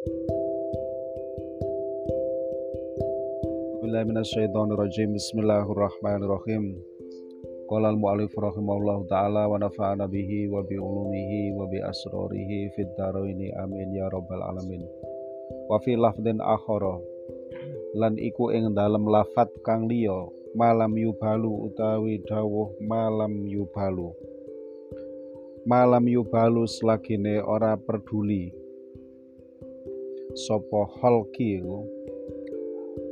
Bismillahirrahmanirrahim Bismillahirrahmanirrahim. Qala al-mu'alif rahimahullah ta'ala wa nafa'ana bihi wa bi ulumihi wa bi asrarihi fid daraini. Amin ya rabbal alamin. Wa fi lafdin akhara. Lan iku ing dalem lafat kang liya malam yubalu utawi dawuh malam yubalu. Malam yubalu selagine ora peduli sapa holki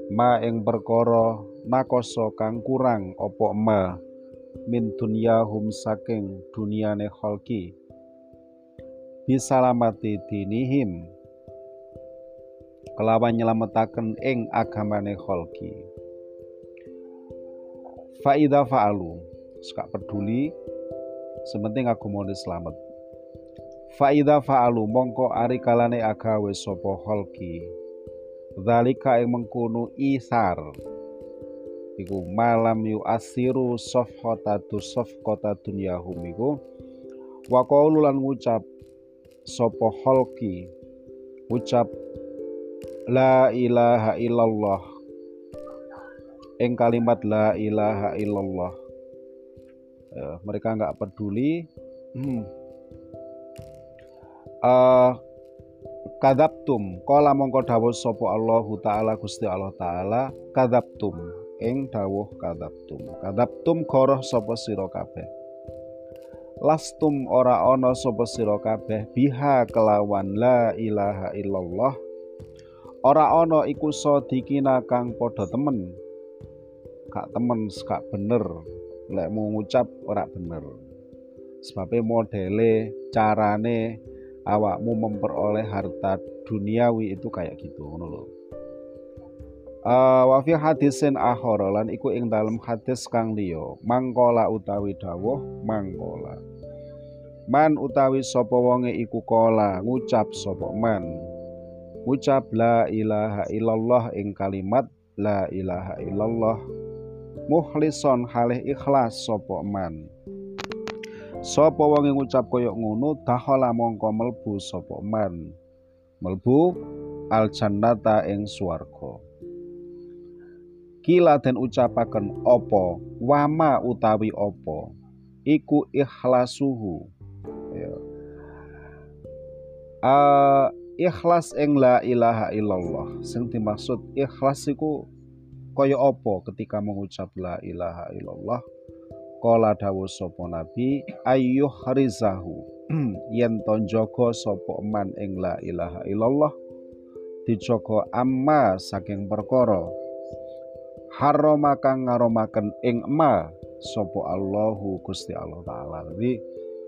ma ing perkara nakoso kang kurang opo ma? Min dunyahum saking dunyane holki. Bisalamati dinihim. Kelawan nyelametaken ing agamane holki. Faida fa'alu. Suka peduli sementing agamane selamat faida fa'alu mongko ari kalane agawe sapa holki zalika ing mengkono isar. Iku malam yu asiru safhatatu safqata dunyahum iku wa lan ngucap sapa holki ucap la ilaha illallah. Ing kalimat la ilaha illallah. Ya, mereka nggak peduli. Hmm. Uh, kadaptum. Kala mongko dawuh sapa Allahu taala Gusti Allah taala kadaptum. Ing dawuh kadaptum. Kadaptum koroh sapa sira kabeh? Lastum ora ana sapa sira kabeh biha kelawan la ilaha illallah. Ora ana iku sadikina kang padha temen. Gak temen gak bener. Lek mau ngucap ora bener. Sebabnya modele carane awakmu memperoleh harta duniawi itu kayak gitu ngono lho. Uh, wa fi hadisin akhara lan iku ing dalam hadis kang liya mangkola utawi dawuh mangkola. Man utawi sapa wonge iku kola ngucap sapa man. Ngucap la ilaha illallah ing kalimat la ilaha illallah. Muhlison halih ikhlas sapa man sapa wong ngucap kaya ngono dahala mongko melbu sapa man melbu al jannata ing swarga. Kila den ucapaken opo wama utawi opo iku ikhlasuhu. Ya. Uh, ikhlas ing la ilaha illallah. Sing dimaksud ikhlas iku kaya apa ketika mengucap la ilaha illallah Kala dawuh sapa nabi ayyuh rizahu yen to jaga sapa man ing la ilaha illallah dijaga amma saking perkara. Harama kang ngaromaken ing ma sapa Allahu Gusti Allah taala. Jadi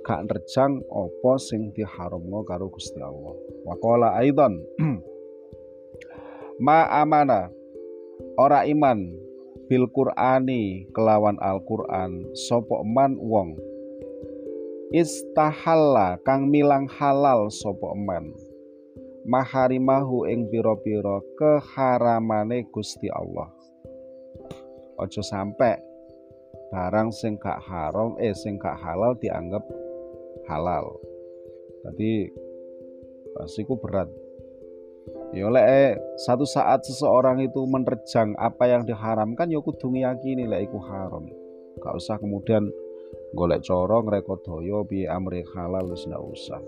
gak nerjang apa sing diharamno karo Gusti Allah. Waqala aidan ma amana ora iman bil Qur'ani kelawan Al-Qur'an sapa man wong? Istahalla kang milang halal sapa man? Maharimahu ing pira-pira keharamane Gusti Allah. Ojo sampai barang sing gak haram eh sing gak halal dianggap halal. Tadi pasiku berat Ya lek eh, satu saat seseorang itu menerjang apa yang diharamkan ya kudu ngiyakini lek iku haram. Gak usah kemudian golek corong ngrekodaya bi amri halal wis ndak usah.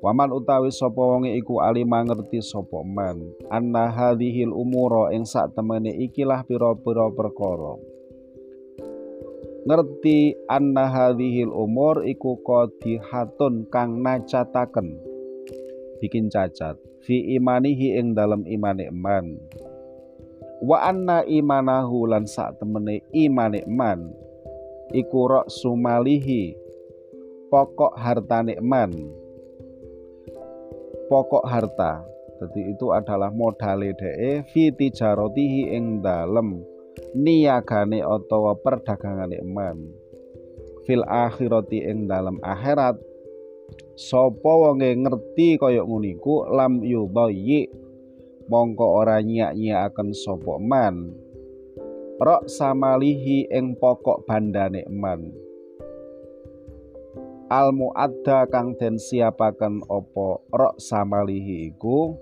Waman utawi sapa wonge iku alima ngerti sapa man anna hadhil umura ing sak temene ikilah pira-pira perkara. Ngerti anna hadhil umur iku qadihatun kang nacataken bikin cacat fi imanihi ing dalam imane man wa anna imanahu lan sak temene imane man iku rok sumalihi pokok hartane man pokok harta jadi itu adalah modale dhek fi tijarotihi ing dalem niagane utawa perdagangane man fil akhirati ing dalam akhirat sapa wonge ngerti kaya nguniku lam yudayyi mongko ora nyak-nyakaken sapa man. Rok samalihi ing pokok bandane man. Al muadda kang den siapaken opo rok samalihi iku?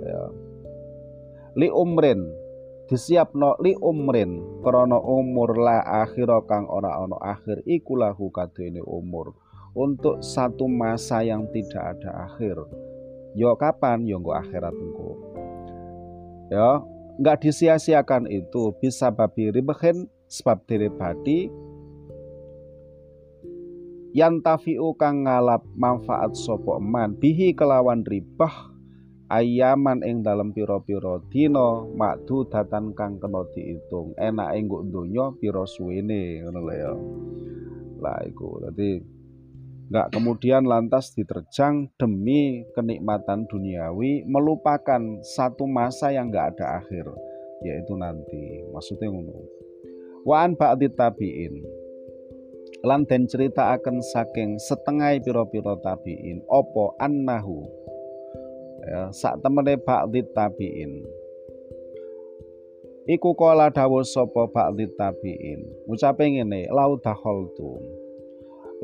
Ya. Li umrin disiapno li umrin krana umur la akhira kang ora ana akhir iku lahu kadene umur untuk satu masa yang tidak ada akhir. Yo kapan? Yo nggo akhirat engko. Ya nggak disia-siakan itu. Bisa babi ribahin sebab diri badi. Yang tafiu kang ngalap manfaat sopo eman. Bihi kelawan ribah. Ayaman ing dalam piro-piro dino makdu datan kang kena diitung. Enak ing donya piro suwene ngono lho ya. Lah iku dadi nggak kemudian lantas diterjang demi kenikmatan duniawi melupakan satu masa yang nggak ada akhir yaitu nanti. Maksudnya ngono. Waan ba'di tabiin. Lan den akan saking setengah piro-piro tabiin opo annahu? Ya, sak temene ba'di tabiin. Iku kala dawuh sapa ba'di tabiin? Ngucape ngene lau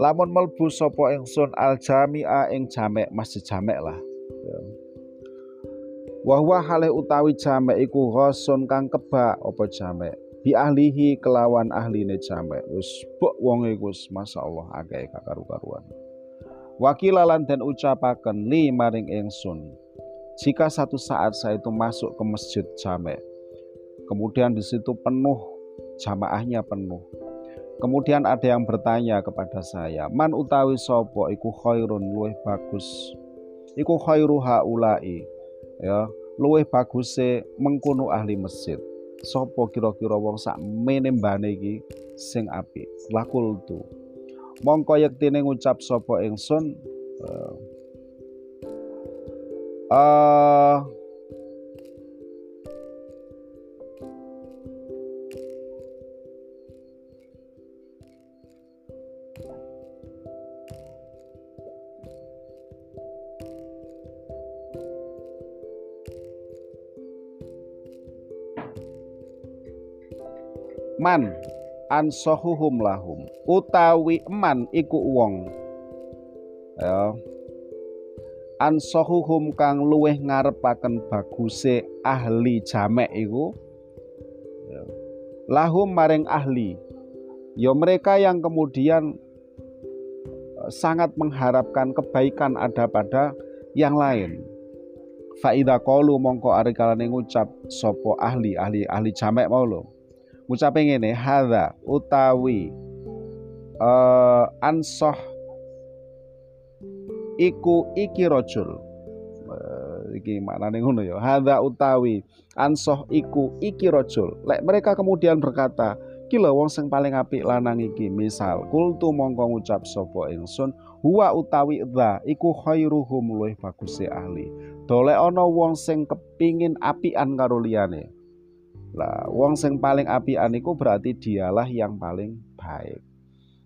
lamun melbu sapa ingsun al jami'a ing jamek masjid jamek lah. Ya. Wahwa halih utawi jamek iku ghasun kang kebak apa jamek? Bi ahlihi kelawan ahline jamek. Wis bok wong iku wis masyaallah akeh kakaru-karuan. Wakilalan dan ucapaken li maring ingsun jika satu saat saya itu masuk ke masjid jamek kemudian di situ penuh jamaahnya penuh kemudian ada yang bertanya kepada saya man utawi sopo iku khairun luweh bagus? Iku khairu haulai ya luweh baguse mengkuno ahli masjid. Sopo kira-kira wong sak menembane iki sing apik? Lakul tu mongko yektine ngucap sapa ingsun uh, uh, man ansohuhum lahum. Utawi eman iku wong. Ya. Ansohuhum kang luweh ngarepaken baguse ahli jamek iku. Ya. lahum maring ahli. Ya mereka yang kemudian eh, sangat mengharapkan kebaikan ada pada yang lain. Faida kolu mongko ari ngucap sopo ahli? Ahli ahli jamek mau lo ngucape ngene hadza utawi uh, ansoh iku iki rajul. Uh, iki maknane ngono ya hadza utawi ansoh iku iki rajul. Lek mereka kemudian berkata kila wong sing paling apik lanang iki. Misal kultu mongko ngucap sapa ingsun huwa utawi dha iku khairuhum luwih baguse ahli. Dole ana wong sing kepingin apian karo liyane lah, wong sing paling apian iku berarti dialah yang paling baik.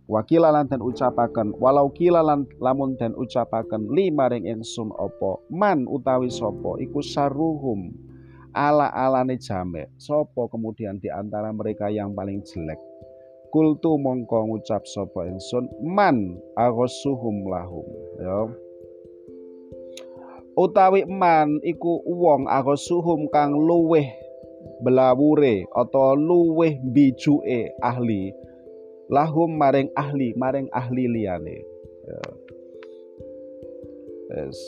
Wakilalan dan ucapakan walau kilalan lamun dan ucapakan lima ring ingsun opo man utawi sopo iku saruhum. Ala alane jame sopo kemudian di antara mereka yang paling jelek? Kultu mongko ngucap sopo ingsun man agosuhum lahum. Ya. Utawi man iku wong agosuhum kang luweh belawure atau luweh bijuke ahli lahum maring ahli maring ahli liyane ya. yes.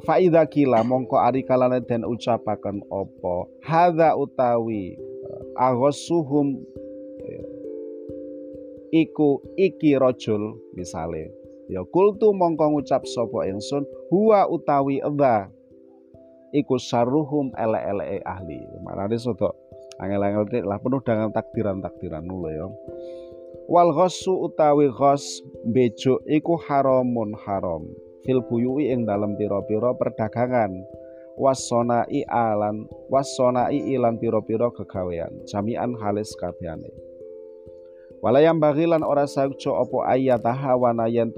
Faida kila mongko ari kalane den ucapaken opo hadza utawi eh, aghosuhum ya. iku iki rojul misale ya kultu mongko ngucap sapa ingsun huwa utawi edha iku saruhum ele-ele ahli. Maknane soto angel-angel lah penuh dengan takdiran-takdiran nulo ya. Wal ghassu utawi ghas bejo iku haramun haram. Fil buyui ing dalam pira-pira perdagangan. Wasonai alan wasonai ilan pira-pira kegawean. Jami'an halis kabehane. Walayam bagilan ora saujo opo ayat hawana yen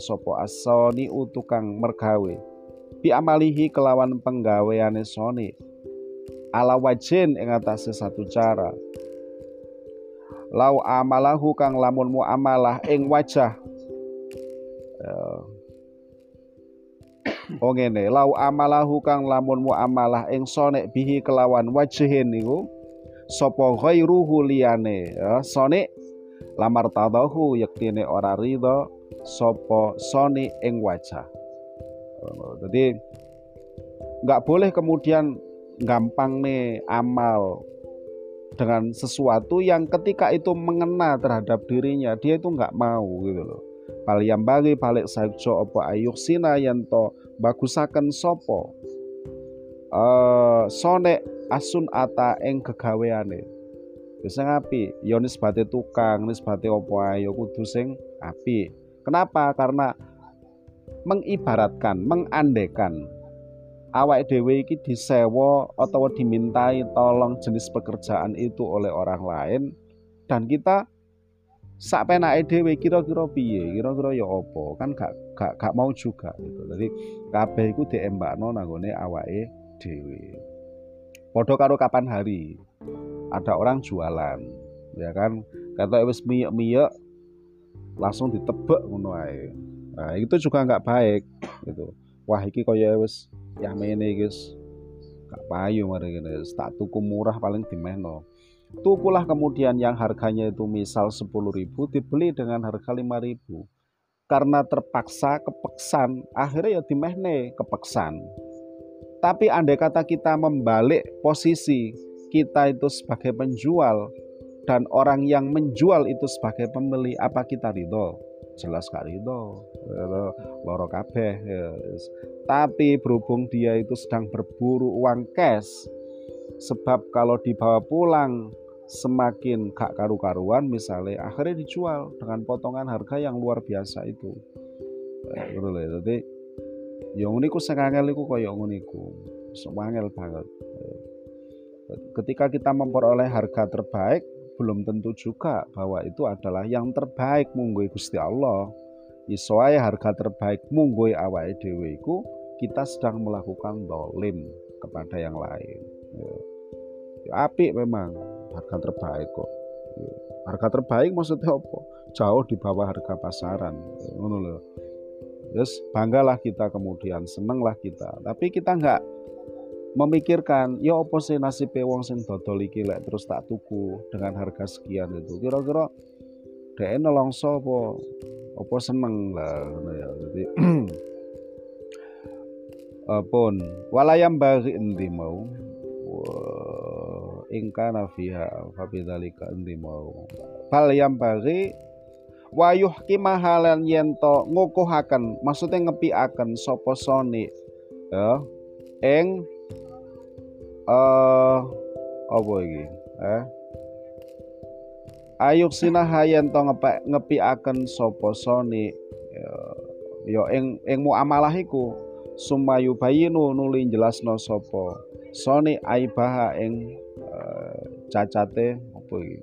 sopo asoni utukang mergawe bi amalihi kelawan penggaweane sone ala wajin ing atase satu cara. Lau amalahu kang lamun muamalah ing wajah. Uh, Oh ngene, lau amalahu kang lamun muamalah ing sonek bihi kelawan wajihin niku sapa ghairuhu liyane? Ya sonik lamar tadahu yektine ora ridho sapa soni ing wajah. Jadi nggak boleh kemudian gampang nih amal dengan sesuatu yang ketika itu mengena terhadap dirinya dia itu nggak mau gitu loh. Pal yang bagi balik sajo opo ayuk sina yanto bagusaken sopo uh, sone asun ata eng kegaweane bisa ngapi yo nisbate tukang nisbate opo ayo kudu sing api kenapa? Karena mengibaratkan mengandekan. Awak dhewe iki disewa atau dimintai tolong jenis pekerjaan itu oleh orang lain dan kita sak penake dhewe kira-kira piye kira-kira ya apa kan gak gak gak mau juga gitu. Jadi kabeh iku diembakno nanggone awake dhewe. Padha karo kapan hari? Ada orang jualan ya kan? Kata wis miyek-miyek langsung ditebak ngono ae nah itu juga nggak baik gitu. Wah iki kaya wis ya mene guys gak payu mari gini tak tuku murah paling dimeno tukulah kemudian yang harganya itu misal 10.000 dibeli dengan harga 5.000 karena terpaksa kepeksan akhirnya ya dimehne kepeksan. Tapi andai kata kita membalik posisi kita itu sebagai penjual dan orang yang menjual itu sebagai pembeli apa kita ridho jelas gak ridho loro kabeh ya. tapi berhubung dia itu sedang berburu uang cash sebab kalau dibawa pulang semakin gak karu-karuan misalnya akhirnya dijual dengan potongan harga yang luar biasa itu. Gitu loh jadi yang uniku sekangel iku kaya nguniku semangel banget. Ketika kita memperoleh harga terbaik belum tentu juga bahwa itu adalah yang terbaik munggui Gusti Allah. Isoai harga terbaik munggui awake dhewe kita sedang melakukan dolim kepada yang lain. Ya. ya api memang harga terbaik kok. Ya. Harga terbaik maksudnya apa? Jauh di bawah harga pasaran. Ya. Yes, banggalah kita kemudian, senenglah kita. Tapi kita nggak memikirkan ya apa sih nasib wong sing dodol iki lek terus tak tuku dengan harga sekian itu? Kira-kira dhek nelongso apa apa seneng lah ngono ya. Jadi pun walayam bagi endi mau? Ingka nafiha fabidzalika endi mau? Fal yang bagi wayuh kimahalan yento ngukuhaken maksudnya ngepiaken sapa soni ya ing uh, apa iki? Eh? Ayuk sinahayan to ngepi akan sopo soni ya, ya ing ing muamalah iku sumayu bayinu nuli jelasno sopo soni aibaha ing uh, cacate apa iki?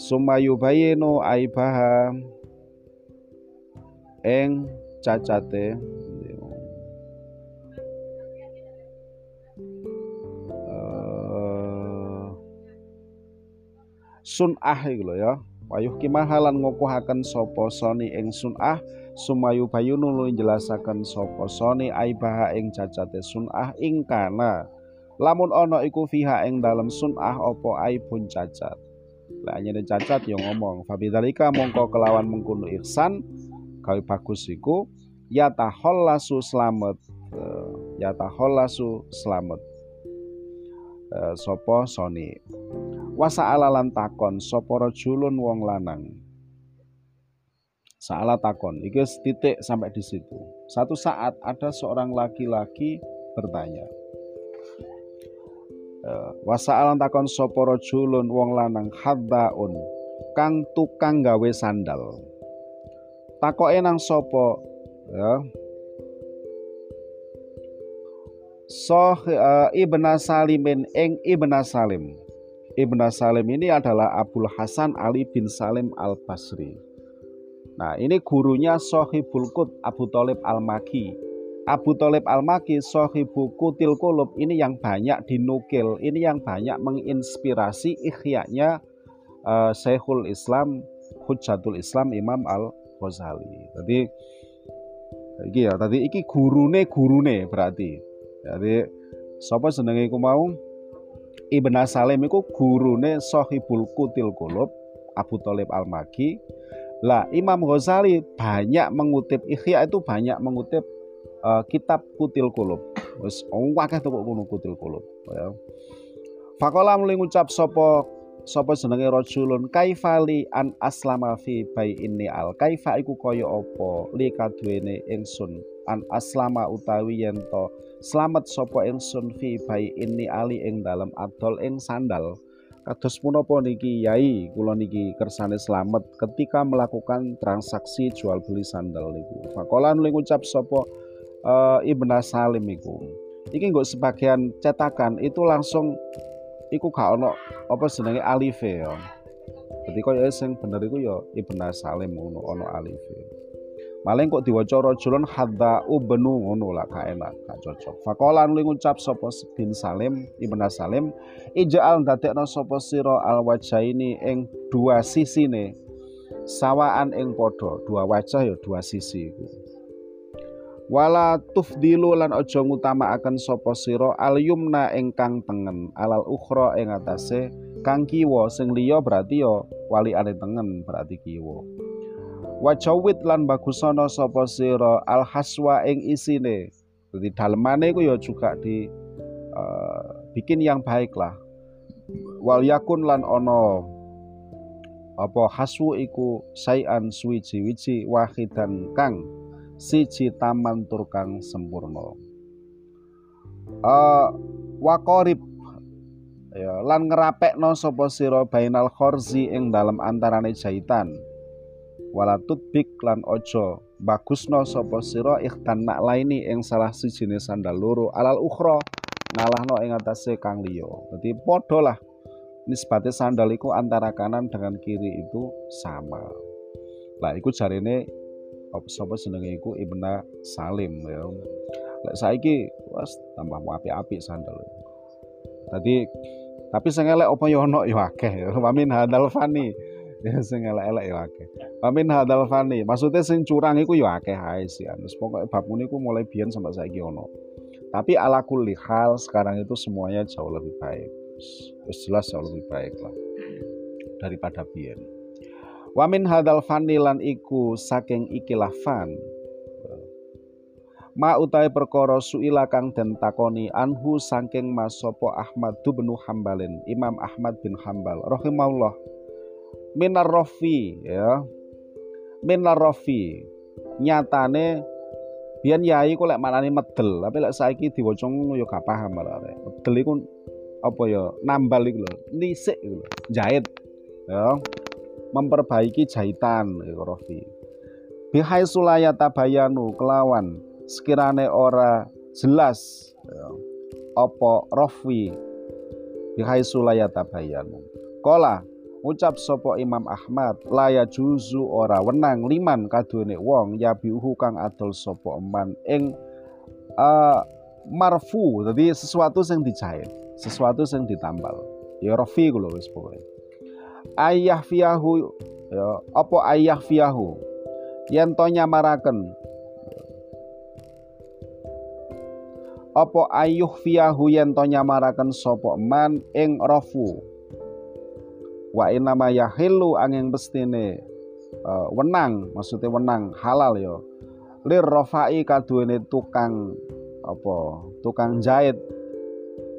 Sumayu bayinu aibaha ing cacate. Uh, sunah iku lho ya. Wayuh kimahalan ngukuhaken sapa soni ing sunah sumayu bayunu lu jelasaken sapa soni aibaha ing cacate sunah ing kana. Lamun ana iku fiha ing dalem sunah apa aibun cacat? Lah cacat yo ya ngomong. Fabidzalika mongko kelawan mengkono ihsan gawe bagus iku yatahollasu slamet uh, yatahollasu slamet uh, sapa soni wasa alalan takon sapa rajulun wong lanang Salah takon, iki titik sampai di situ. Satu saat ada seorang laki-laki bertanya. Uh, wasaalan takon sapa rajulun wong lanang haddaun kang tukang gawe sandal takoke nang sapa ya Soh uh, Ibn Salimin ing Ibn Salim. Ibn Salim ini adalah Abdul Hasan Ali bin Salim Al Basri. Nah ini gurunya Sohibul Qut Abu Talib Al Maki Abu Talib Al-Maki Sohibu Kutil Kulub ini yang banyak dinukil, ini yang banyak menginspirasi ikhya-nya uh, Syekhul Islam Hujjatul Islam Imam Al-Ghazali. Jadi iki ya, tadi iki gurune gurune berarti. Jadi sapa senenge iku mau Ibn Salim iku gurune Sohibul Kutil Kulub Abu Talib Al-Maki. Lah Imam Ghazali banyak mengutip Ikhya itu banyak mengutip uh, kitab Kutil Kulub. Wis akeh toko kuno Kutil Kulub ya. Fakola mulai ngucap sopo sopo senenge rajulun? Kaifali an aslama fi bai ini al? Kaifa iku kaya apa? Li kaduwene ingsun an aslama utawi yento selamat sopo ingsun fi bai ini ali ing dalam adol ing sandal? Kados punapa niki yai? Kula niki kersane selamat ketika melakukan transaksi jual beli sandal niku. Fakola nuli ngucap sopo uh, Ibnu Salim iku. Iki nggo sebagian cetakan itu langsung iku gak ono apa jenenge alife ya. Jadi kaya sing bener iku ya Ibnu Salim ngono ono alife. Maling kok diwaca rajulun hadza ubnu ngono lah gak enak, gak cocok. Faqala nuli ngucap sapa bin Salim, Ibnu Salim, ija'al ndadekno sapa sira al wajaini ing dua sisi ne sawaan ing padha, dua wajah ya dua sisi iku wala tufdilu lan aja ngutamakaken sapa sira al yumna ingkang tengen alal ukhra ing atase kang kiwa. Sing liya berarti ya wali ane tengen berarti kiwa. Wajawit lan bagusana sapa sira al haswa ing isine. Jadi dalemane iku ya juga di uh, bikin yang baik lah. Wal yakun lan ono apa haswu iku sayan suwiji-wiji wahidan kang siji taman turkang sempurna. Uh, wakorib. Ya lan ngerapekno sapa sira bainal khorzi ing dalam antarane jahitan. Wala tutbik lan ojo bagusno sapa sira ikhtan nak laini ing salah sijine sandal loro alal ukhra ngalahno ing atase kang liya. Dadi padha lah nisbate sandal antara kanan dengan kiri itu sama. Lah iku jarine sapa jenenge iku Ibnu Salim ya. Lek saiki wis tambah apik-apik sandal. Tadi tapi sing elek apa ya ono ya akeh ya. Wamin hadal fani. Ya sing elek-elek ya akeh. Wamin hadal fani. Maksudnya sing curang iku ya akeh ae sih. Terus pokoke bab iku mulai biyen sampai saiki ono. Tapi ala kulli hal sekarang itu semuanya jauh lebih baik. Terus jelas jauh lebih baik lah daripada biyen. Wamin hadal fanilan iku saking ikilah fan. Ma utai perkara suila kang den takoni anhu saking masopo Ahmad bin Hambalin, Imam Ahmad bin Hambal rahimahullah. Minar rofi ya. Minar rofi. Nyatane biyen yai kok lek maknane medel, tapi lek saiki diwaca ngono ya gak paham. Medel iku apa ya nambal iku lho, nisik jahit. Ya memperbaiki jahitan Rofi. Bihai sulaya tabayanu kelawan sekirane ora jelas ya, opo Rofi bihai sulaya tabayanu. Kola ucap sopo Imam Ahmad laya juzu ora wenang liman kadune wong ya biuhu kang adol sopo eman ing uh, marfu jadi sesuatu yang dijahit sesuatu yang ditambal ya rofi kulo wis pokoknya ayah fiyahu ya apa ayah fiyahu yen to nyamaraken. Apa ayuh fiyahu yen to nyamaraken man ing rafu wa inama yahilu angin bestine uh, wenang maksudnya wenang halal ya. Lir rafai kaduwene tukang apa tukang jahit.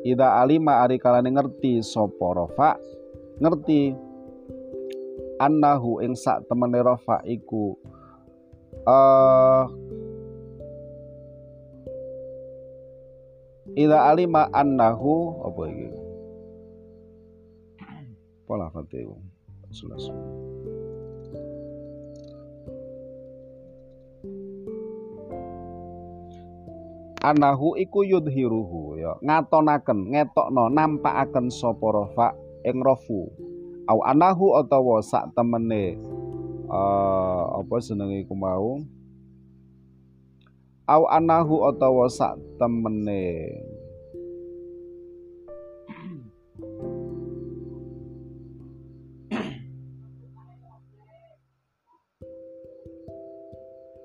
Ida alima ari kalane ngerti sapa rafa ngerti annahu ing sak temene rafa iku uh, Ila alima annahu apa iki? Pola fatihu. Sulas. Anahu iku yudhiruhu ya ngatonaken ngetokno nampakaken sapa rafa ing rafu au anahu utawa sak temene uh, apa senenge iku mau? Au anahu utawa sak temene.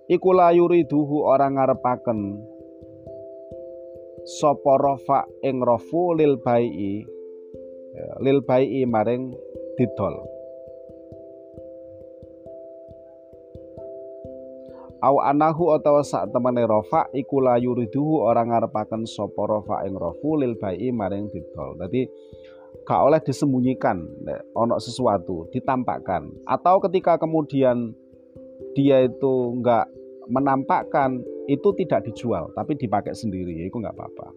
Iku layuri duhu orang ngarepaken sapa rafa ing rafu lil bai ya, lil bai maring didol au anahu utawa sak temene rafa iku layuri duhu orang ngarepaken sapa rafa ing rafu lil bai maring didol dadi gak oleh disembunyikan ono sesuatu ditampakkan. Atau ketika kemudian dia itu enggak menampakkan itu tidak dijual tapi dipakai sendiri ya itu nggak apa-apa.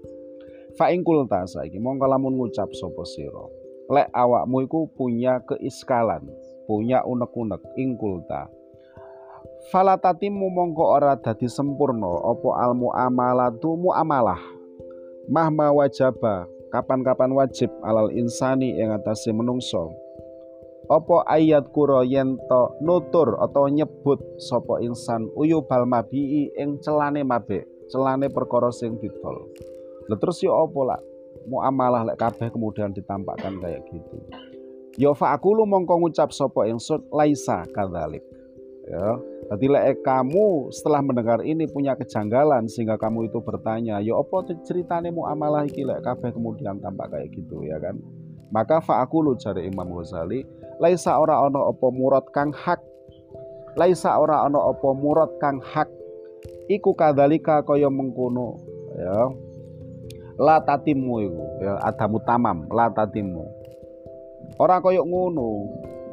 Fa'ing kulta saiki mongko lamun ngucap sapa sira lek awakmu iku punya keiskalan punya unek-unek ing kulta. Falatatimu mongko ora dadi sempurna apa almu amalatu muamalah mahma wajaba kapan-kapan wajib alal insani yang atase menungso. Opo ayat kuro yento nutur atau nyebut sopo insan uyu bal mabii ing celane mabe celane perkara sing didol? Lalu terus yo opo lah muamalah lek kabeh kemudian ditampakkan kayak gitu yo fa aku lu mongko ngucap sopo ingsun laisa kadzalik ya Tadi lek kamu setelah mendengar ini punya kejanggalan sehingga kamu itu bertanya, yo opo ceritane muamalah iki lek kabeh kemudian tampak kayak gitu ya kan? Maka fa'akulu cari Imam Ghazali, laisa ora ono opo murad kang hak. Laisa ora ono opo murad kang hak. Iku kadalika kaya mengkono ya. La tatimu iku ya adamu tamam la tatimu. Ora kaya ngono.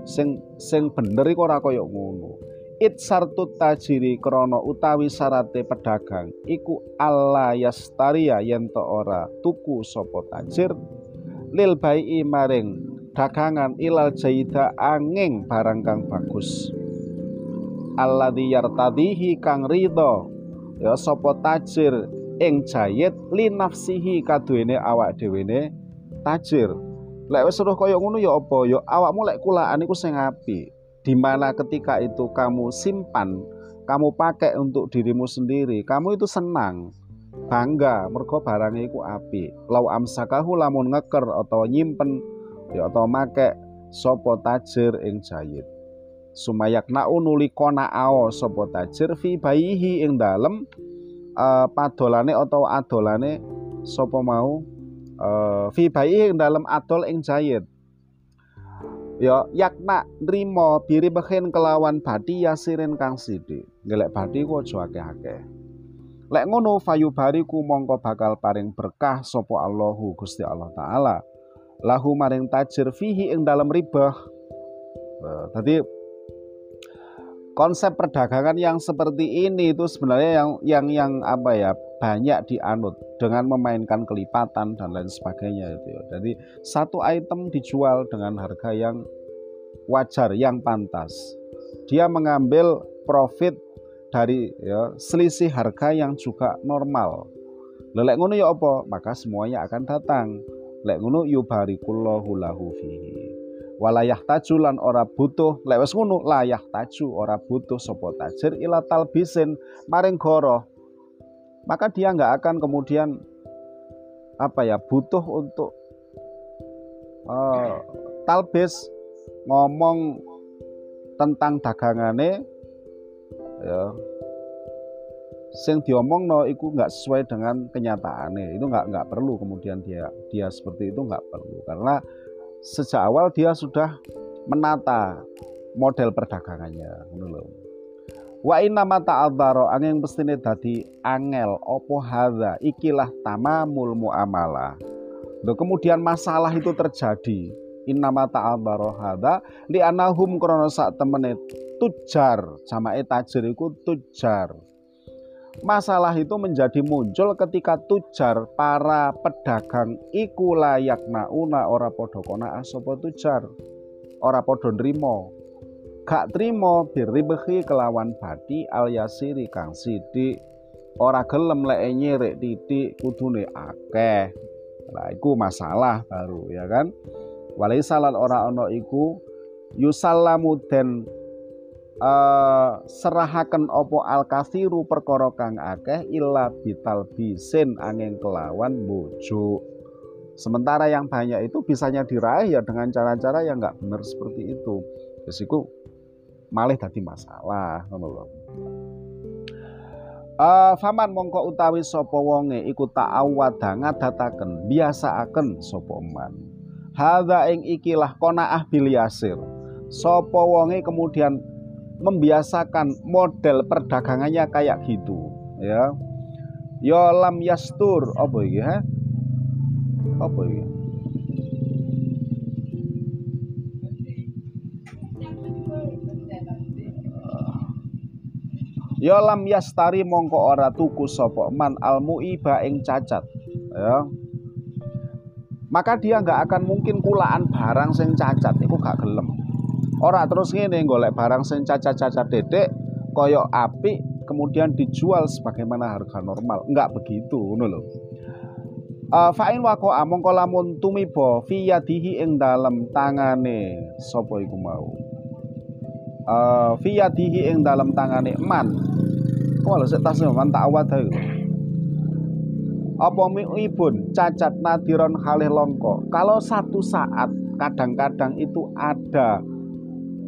Sing sing bener iku ora kaya ngono. It sartu tajiri krono utawi sarate pedagang iku Allah yastaria yen ora tuku sopo tajir lil bai maring dagangan ilal jaida angin barang kang bagus alladzi yartadihi kang ridho ya sapa tajir ing jayid li nafsihi kaduwene awak dhewene tajir lek wis suruh kaya ngono ya apa? Ya awakmu lek kulaan iku sing apik. Di mana ketika itu kamu simpan kamu pakai untuk dirimu sendiri kamu itu senang bangga mergo barangnya iku api lau amsakahu lamun ngeker atau nyimpen ya atau make sopo tajir ing jayid. Sumayak nau nuli kona ao sopo tajir fi bayihi ing dalem uh, padolane atau adolane sopo mau uh, fi bayihi ing dalem adol ing jayid ya yakna nrimo biri beken kelawan badi yasirin kang sidi ngelek badi ku aja akeh-akeh Lek ngono fayu bariku mongko bakal paring berkah sopo Allahu Gusti Allah taala. Lahu maring tajir fihi ing dalam ribah. Tadi konsep perdagangan yang seperti ini itu sebenarnya yang yang yang apa ya banyak dianut dengan memainkan kelipatan dan lain sebagainya itu ya. Jadi satu item dijual dengan harga yang wajar, yang pantas. Dia mengambil profit dari ya, selisih harga yang juga normal. Lelek ngono ya apa? Maka semuanya akan datang. Lek ngono yubarikullahu lahu fihi. Walayah tajulan ora butuh. Lek wis ngono layah taju ora butuh sapa tajir ila talbisin maring goro. Maka dia nggak akan kemudian apa ya butuh untuk uh, talbis ngomong tentang dagangane. Ya. Sing no itu nggak sesuai dengan kenyataannya itu nggak nggak perlu kemudian dia dia seperti itu nggak perlu. Karena sejak awal dia sudah menata model perdagangannya loh. Wa inna mata ta'adzaro angin pestine dadi angel opo hadza ikilah tamamul muamalah. Loh, kemudian masalah itu terjadi innama ta'adzaro hadza li anahum krana sak temene tujar jamae tajir iku tujar masalah itu menjadi muncul ketika tujar para pedagang iku layak nauna ora podo kona asopo tujar. Ora podo nrimo. Gak trimo biribehi kelawan badi al yasiri kang sidik. Ora gelem lek nyirek titik kudune akeh. Lah iku masalah baru ya kan? Walaisalan ora ono iku yusallamu den uh, serahaken opo al kasiru perkara kang akeh illa bital bisin angin kelawan bojo sementara yang banyak itu bisanya diraih ya dengan cara-cara yang nggak benar seperti itu Besiku malih tadi masalah ngono Uh, faman mongko utawi sapa wonge iku ta'awwada ngadataken biasaaken sapa man. Hadza ing ikilah qanaah bil yasir. Sapa wonge kemudian membiasakan model perdagangannya kayak gitu ya. Ya lam yastur apa iki ha? Apa iki? Ya lam yastari mongko ora tuku sapa man al muiba ing cacat ya. Maka dia nggak akan mungkin kulaan barang sing cacat itu gak gelem Ora terus ngene golek barang sing cacat-cacat dedek koyok api kemudian dijual sebagaimana harga normal. Enggak begitu ngono lho. Uh, fa'in wako among lamun tumiba fi yadihi ing dalem tangane sapa iku mau. Uh, fi yadihi ing dalem tangane man. Kok lho sik tas man tak awat ae. Apa ibun cacat nadiron halih longko. Kalau satu saat kadang-kadang itu ada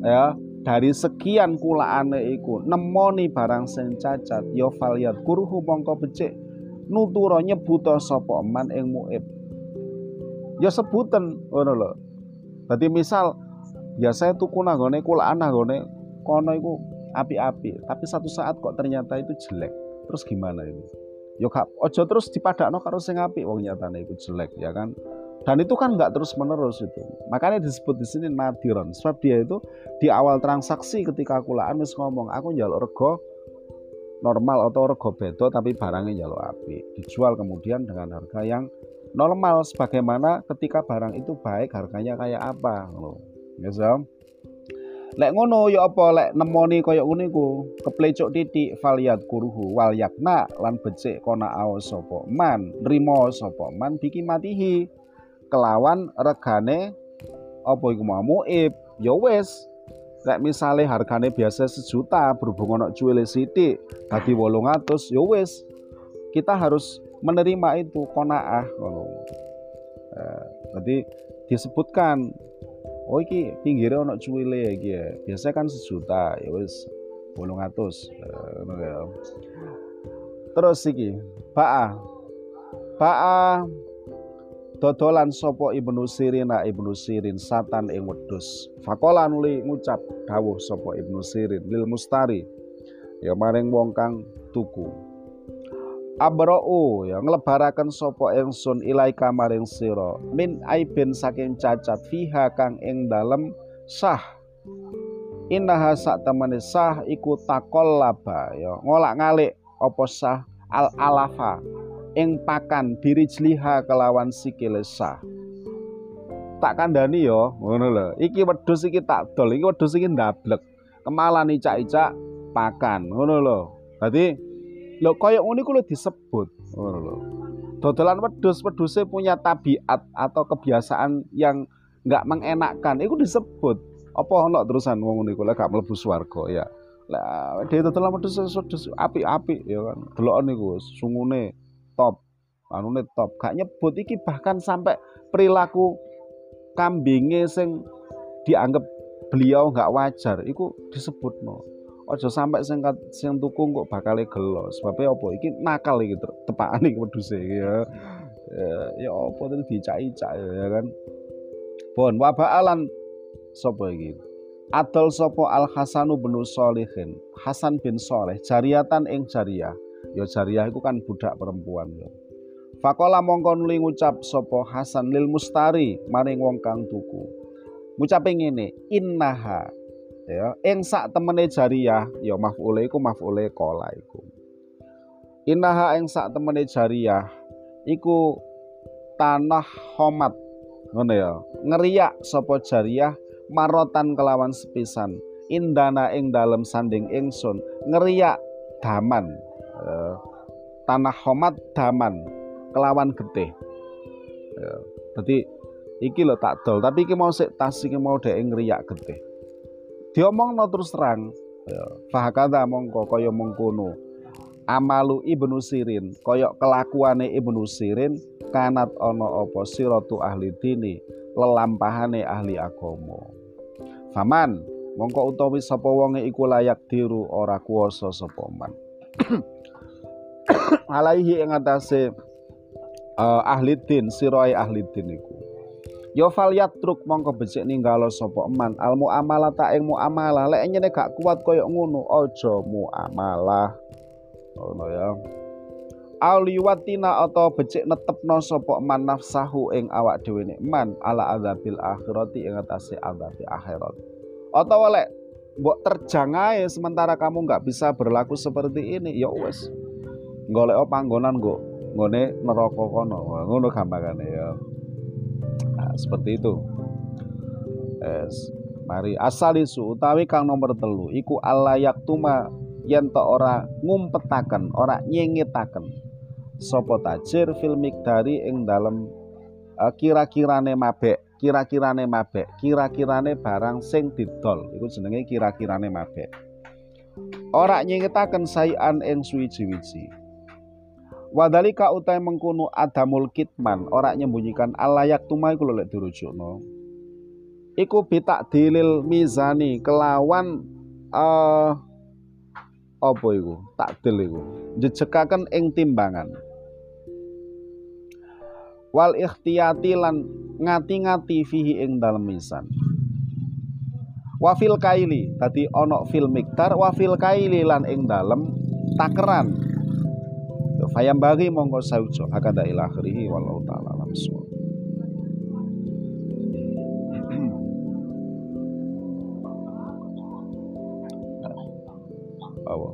ya dari sekian kulaane iku nemoni barang sing cacat ya falyat kuruhu mongko becik. Nutura nyebuta sapa man ing muib. Ya sebutan ngono lho. Berarti misal ya saya tuku nanggone kulaan nanggone kono iku api-api tapi satu saat kok ternyata itu jelek terus gimana ini? Yo ya ojo terus dipadakno karo sing apik wong nyatane iku jelek ya kan dan itu kan nggak terus menerus itu. Makanya disebut di sini nadiron. Sebab dia itu di awal transaksi ketika kulaan wis ngomong aku njaluk rego normal atau rego bedo tapi barangnya njaluk api. Dijual kemudian dengan harga yang normal sebagaimana ketika barang itu baik harganya kayak apa loh ya so? lek ngono ya apa? Lek nemoni kaya ngono iku titik faliat kuruhu wal yakna lan becik kona ao sapa man nrimo sapa man biki matihi kelawan regane apa iku mau muib ya wis Lek misale hargane biasa sejuta berhubung ana cuwile sithik dadi 800 ya wis kita harus menerima itu konaah ngono. Eh, jadi disebutkan oh iki pinggire ana cuwile iki ya. Biasa kan sejuta ya wis 800 ngono ya. Terus iki, Ba'a. Ba'a dodolan sopo Ibnu Sirin Ibnu Sirin satan ing wedhus. Fakola nuli ngucap dawuh sopo Ibnu Sirin lil mustari ya maring wong kang tuku. Abra'u ya nglebaraken sapa ingsun ilaika maring sira min aibin saking cacat fiha kang ing dalem sah. Innaha sak temene sah iku takol laba ya ngolak-ngalik apa sah al alafa ing pakan jliha kelawan sikile sah. Tak kandhani yo, ngono lho. Iki wedhus iki tak dol, iki wedhus iki ndablek. Kemalan icak-icak pakan, ngono lho. Dadi lho kaya iku lho disebut, ngono lho. Dodolan wedhus, wedhuse punya tabiat atau kebiasaan yang nggak mengenakkan, itu disebut. Apa ono terusan wong iku lek gak mlebu swarga ya. Lah dhewe dodolan wedhus wedhus apik-apik ya kan. Deloken niku sungune top. Anune top. Gak nyebut. Iki bahkan sampai perilaku kambingnya sing dianggap beliau nggak wajar. Iku disebut no ojo sampai sing sing tuku kok bakal gelo sebabnya apa? Iki nakal iki tepaan iki wedhuse ya. Ya, ya apa tadi? Dicak-icak ya kan? Pun wabaalan sapa iki? Adol sopo Al Hasanu bin Solihin Hasan bin Soleh jariatan ing jariah Ya jariah itu kan budak perempuan ya. Fakola mongko nuli ngucap sopo Hasan lil Mustari maring wong kang tuku. Ngucape ngene, innaha ya ing sak temene jariah ya maf'ule iku maf'ule kola iku. Innaha ing sak temene jariah iku tanah homat ngono ya. Ngeriak sapa jariah marotan kelawan sepisan indana ing dalem sanding ingsun ngeriak daman Eh, tanah homat daman kelawan getih. Ya, jadi iki lo tak dol tapi iki mau sik tas iki mau dhek ngriyak getih. Diomong no terus terang ya fahakada mongko kaya mengkono amalu ibnu sirin kaya kelakuane ibnu sirin kanat ono apa siratu ahli dini lelampahane ahli agama. Faman mongko utawi sapa wonge iku layak diru ora kuwasa sapa man alaihi ing atase uh, ahli din sirai ahli din iku. Ya fal yatruk mongko becik ninggalo sapa eman. Al muamalah ta ing muamalah. Lek nyene gak kuat koyo ngono aja muamalah. Ngono ya. Auliwatina atau becik netepno sapa eman nafsahu ing awak dhewe man ala adzabil akhirati ing atase adzabil akhirat. Atau lek mbok terjang ae sementara kamu nggak bisa berlaku seperti ini ya wes golek panggonan kok ngone neraka kono. Ngono gampangane ya. Nah, seperti itu. Es mari. Asalisu utawi kang nomor telu iku alayak tuma yen to ora ngumpetaken ora nyengetaken. Sapa tajir fil dari ing dalem uh, kira-kirane mabek kira-kirane mabek kira-kirane barang sing didol. Iku jenenge kira-kirane mabek. Ora nyengetaken sayan ing suwi-wiji Wadalika utai mengkuno adamul kitman ora nyembunyikan alayak tumai kulo lek dirujukno. Iku bitak dilil mizani kelawan uh, apa iku? Takdil iku. Jejekaken ing timbangan. Wal ikhtiyati lan ngati-ngati fihi ing dalem mizan. Wafil kaili tadi onok fil miktar wafil kaili lan ing dalem takeran Fayam bagi mongko sauco. Akada ila akhirih wallahu taala alam Bawa.